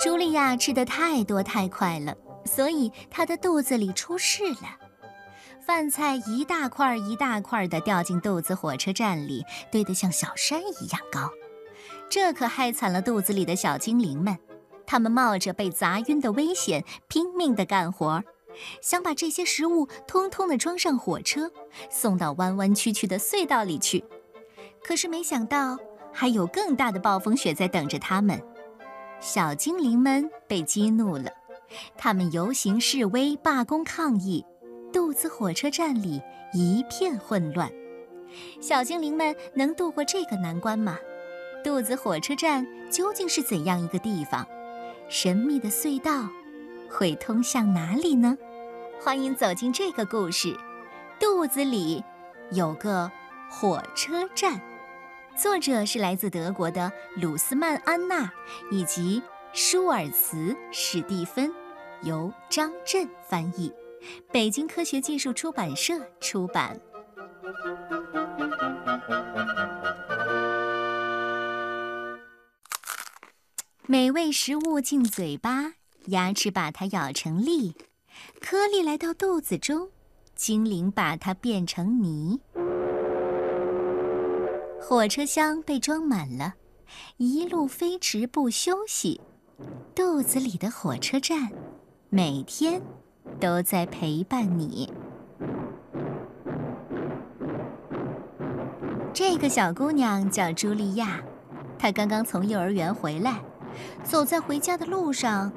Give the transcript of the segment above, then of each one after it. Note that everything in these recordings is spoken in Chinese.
茱莉亚吃的太多太快了，所以她的肚子里出事了。饭菜一大块一大块的掉进肚子火车站里，堆得像小山一样高。这可害惨了肚子里的小精灵们，他们冒着被砸晕的危险，拼命地干活，想把这些食物通通的装上火车，送到弯弯曲曲的隧道里去。可是没想到，还有更大的暴风雪在等着他们。小精灵们被激怒了，他们游行示威、罢工抗议。肚子火车站里一片混乱，小精灵们能度过这个难关吗？肚子火车站究竟是怎样一个地方？神秘的隧道会通向哪里呢？欢迎走进这个故事。肚子里有个火车站，作者是来自德国的鲁斯曼安娜以及舒尔茨史蒂芬，由张震翻译。北京科学技术出版社出版。美味食物进嘴巴，牙齿把它咬成粒；颗粒来到肚子中，精灵把它变成泥。火车厢被装满了，一路飞驰不休息。肚子里的火车站，每天。都在陪伴你。这个小姑娘叫茱莉亚，她刚刚从幼儿园回来，走在回家的路上，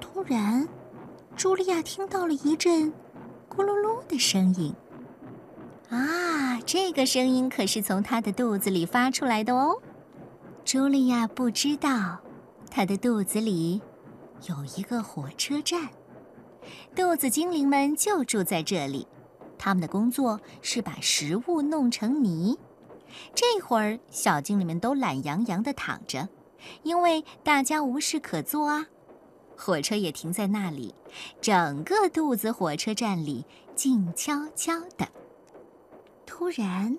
突然，茱莉亚听到了一阵“咕噜噜”的声音。啊，这个声音可是从她的肚子里发出来的哦。茱莉亚不知道，她的肚子里有一个火车站。肚子精灵们就住在这里，他们的工作是把食物弄成泥。这会儿，小精灵们都懒洋洋地躺着，因为大家无事可做啊。火车也停在那里，整个肚子火车站里静悄悄的。突然，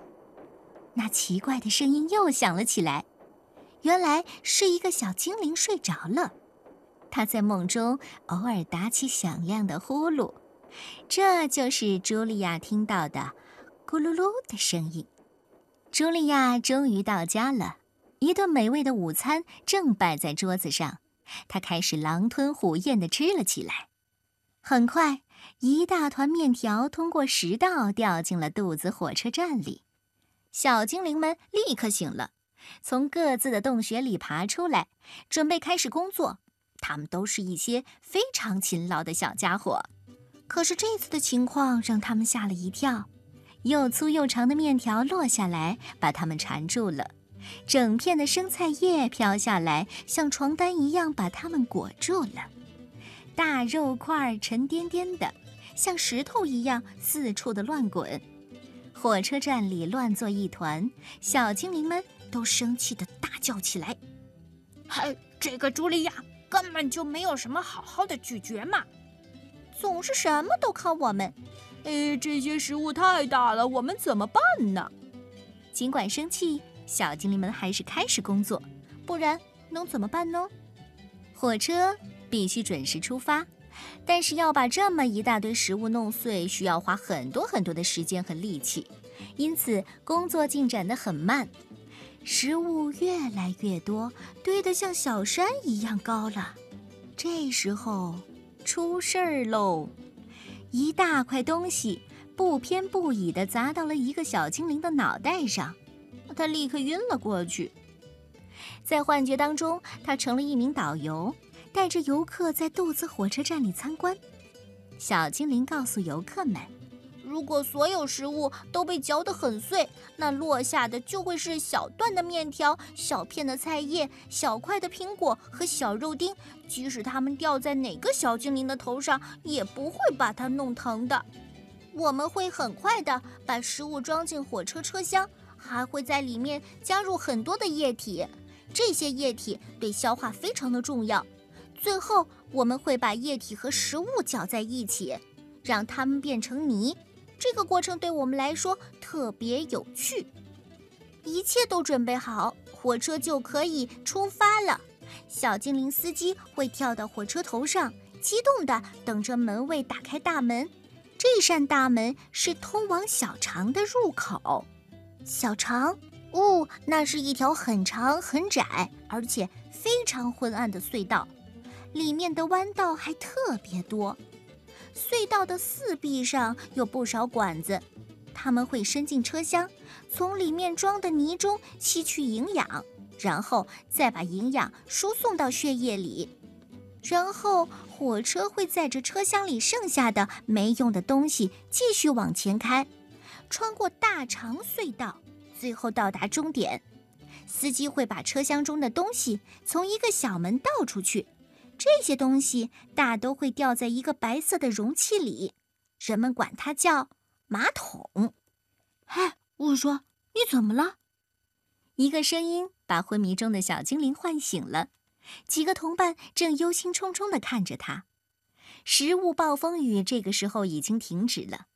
那奇怪的声音又响了起来，原来是一个小精灵睡着了。他在梦中偶尔打起响亮的呼噜，这就是茱莉亚听到的“咕噜噜”的声音。茱莉亚终于到家了，一顿美味的午餐正摆在桌子上，她开始狼吞虎咽地吃了起来。很快，一大团面条通过食道掉进了肚子火车站里，小精灵们立刻醒了，从各自的洞穴里爬出来，准备开始工作。他们都是一些非常勤劳的小家伙，可是这次的情况让他们吓了一跳。又粗又长的面条落下来，把他们缠住了；整片的生菜叶飘下来，像床单一样把他们裹住了。大肉块沉甸甸的，像石头一样四处的乱滚。火车站里乱作一团，小精灵们都生气的大叫起来：“嗨，这个茱莉亚！”根本就没有什么好好的咀嚼嘛，总是什么都靠我们。哎，这些食物太大了，我们怎么办呢？尽管生气，小精灵们还是开始工作，不然能怎么办呢？火车必须准时出发，但是要把这么一大堆食物弄碎，需要花很多很多的时间和力气，因此工作进展得很慢。食物越来越多，堆得像小山一样高了。这时候出事儿喽！一大块东西不偏不倚地砸到了一个小精灵的脑袋上，他立刻晕了过去。在幻觉当中，他成了一名导游，带着游客在肚子火车站里参观。小精灵告诉游客们。如果所有食物都被嚼得很碎，那落下的就会是小段的面条、小片的菜叶、小块的苹果和小肉丁。即使它们掉在哪个小精灵的头上，也不会把它弄疼的。我们会很快的把食物装进火车车厢，还会在里面加入很多的液体。这些液体对消化非常的重要。最后，我们会把液体和食物搅在一起，让它们变成泥。这个过程对我们来说特别有趣。一切都准备好，火车就可以出发了。小精灵司机会跳到火车头上，激动地等着门卫打开大门。这扇大门是通往小肠的入口。小肠，哦，那是一条很长、很窄，而且非常昏暗的隧道，里面的弯道还特别多。隧道的四壁上有不少管子，它们会伸进车厢，从里面装的泥中吸取营养，然后再把营养输送到血液里。然后火车会载着车厢里剩下的没用的东西继续往前开，穿过大长隧道，最后到达终点。司机会把车厢中的东西从一个小门倒出去。这些东西大都会掉在一个白色的容器里，人们管它叫马桶。嗨，我说你怎么了？一个声音把昏迷中的小精灵唤醒了。几个同伴正忧心忡忡地看着他。食物暴风雨这个时候已经停止了，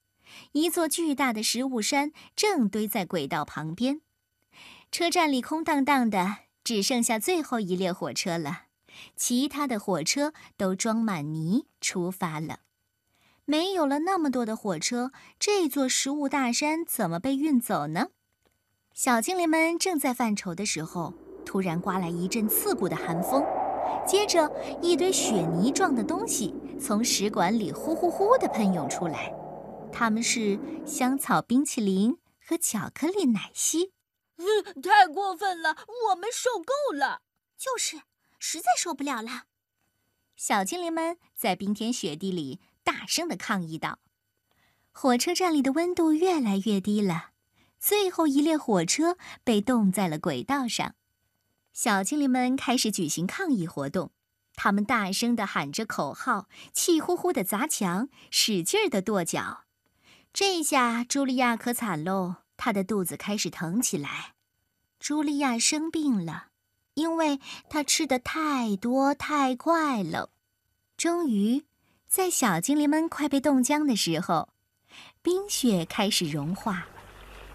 一座巨大的食物山正堆在轨道旁边。车站里空荡荡的，只剩下最后一列火车了。其他的火车都装满泥出发了，没有了那么多的火车，这座食物大山怎么被运走呢？小精灵们正在犯愁的时候，突然刮来一阵刺骨的寒风，接着一堆雪泥状的东西从食管里呼呼呼地喷涌出来，它们是香草冰淇淋和巧克力奶昔。嗯，太过分了，我们受够了。就是。实在受不了了，小精灵们在冰天雪地里大声地抗议道：“火车站里的温度越来越低了，最后一列火车被冻在了轨道上。”小精灵们开始举行抗议活动，他们大声地喊着口号，气呼呼地砸墙，使劲儿地跺脚。这下茱莉亚可惨喽，她的肚子开始疼起来。茱莉亚生病了。因为他吃的太多太快了，终于，在小精灵们快被冻僵的时候，冰雪开始融化，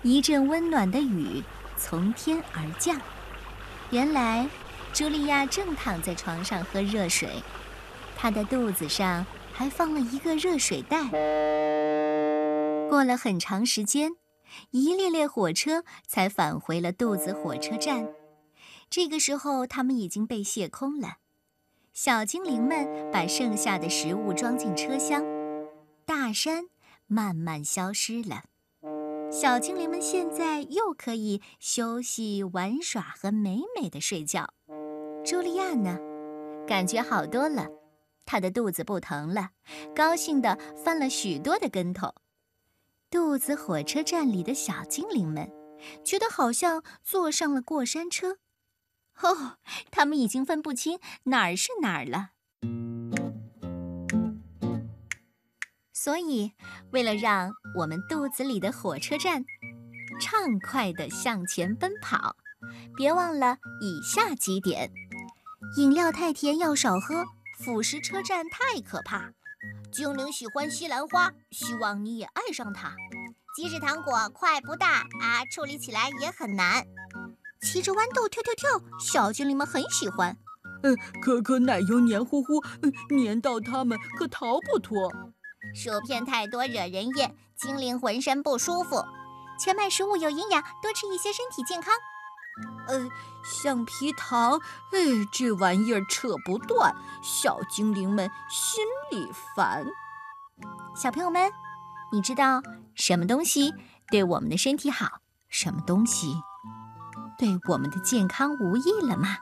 一阵温暖的雨从天而降。原来，茱莉亚正躺在床上喝热水，她的肚子上还放了一个热水袋。过了很长时间，一列列火车才返回了肚子火车站。这个时候，它们已经被卸空了。小精灵们把剩下的食物装进车厢，大山慢慢消失了。小精灵们现在又可以休息、玩耍和美美的睡觉。茱莉亚呢，感觉好多了，她的肚子不疼了，高兴地翻了许多的跟头。肚子火车站里的小精灵们，觉得好像坐上了过山车。哦，他们已经分不清哪儿是哪儿了。所以，为了让我们肚子里的火车站畅快地向前奔跑，别忘了以下几点：饮料太甜要少喝，腐蚀车站太可怕。精灵喜欢西兰花，希望你也爱上它。即使糖果块不大啊，处理起来也很难。骑着豌豆跳跳跳，小精灵们很喜欢。嗯，可可奶油黏糊糊，黏到它们可逃不脱。薯片太多惹人厌，精灵浑身不舒服。全麦食物有营养，多吃一些身体健康。呃，橡皮糖，哎，这玩意儿扯不断，小精灵们心里烦。小朋友们，你知道什么东西对我们的身体好？什么东西？对我们的健康无益了吗？